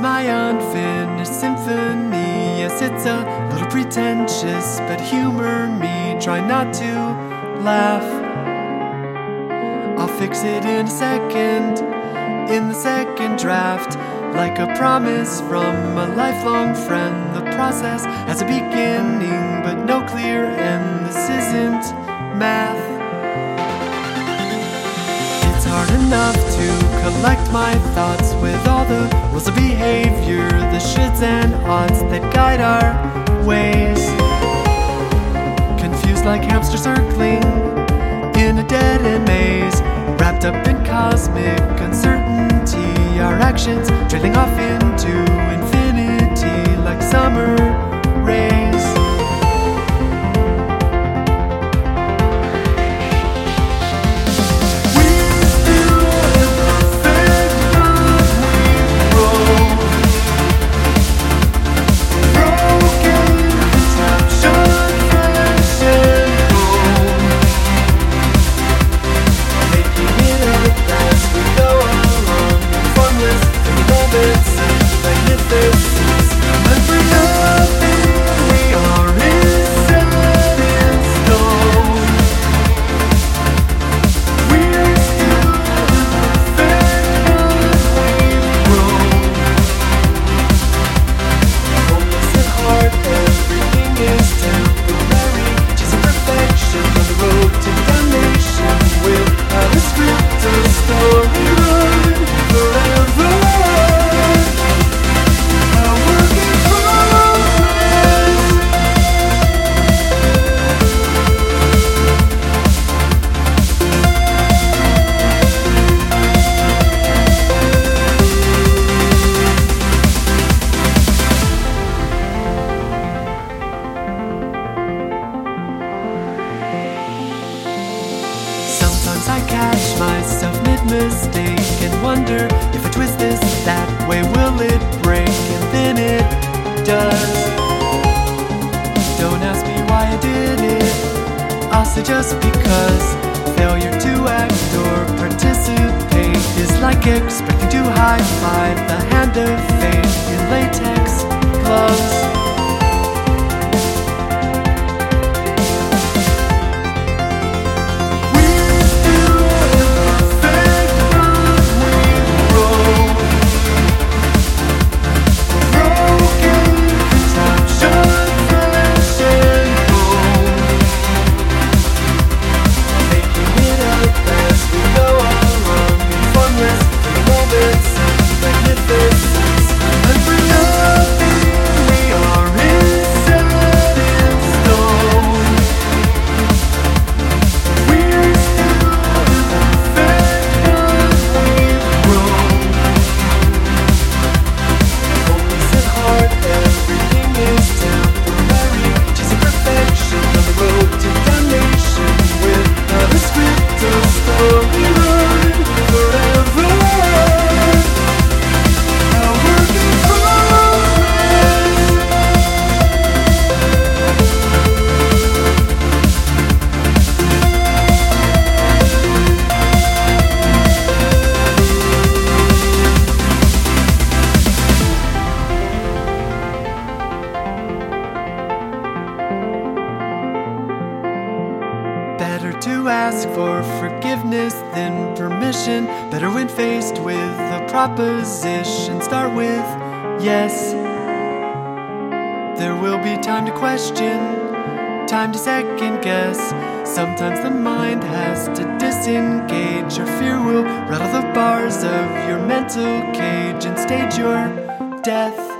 my unfinished symphony. Yes, it's a little pretentious, but humor me. Try not to laugh. I'll fix it in a second, in the second draft. Like a promise from a lifelong friend. The process has a beginning, but no clear end. This isn't math. It's hard enough to collect my thoughts with all the rules of behavior, the shits and oughts that guide our ways. Confused like hamsters circling in a dead end maze, wrapped up in cosmic uncertainty. Our actions trailing off into mistake and wonder if I twist this that way, will it break? And then it does. Don't ask me why I did it. I'll say just because failure to act or participate is like expecting to high five the hand of fate ask for forgiveness than permission. Better when faced with a proposition. Start with yes. There will be time to question, time to second guess. Sometimes the mind has to disengage. Your fear will rattle the bars of your mental cage and stage your death.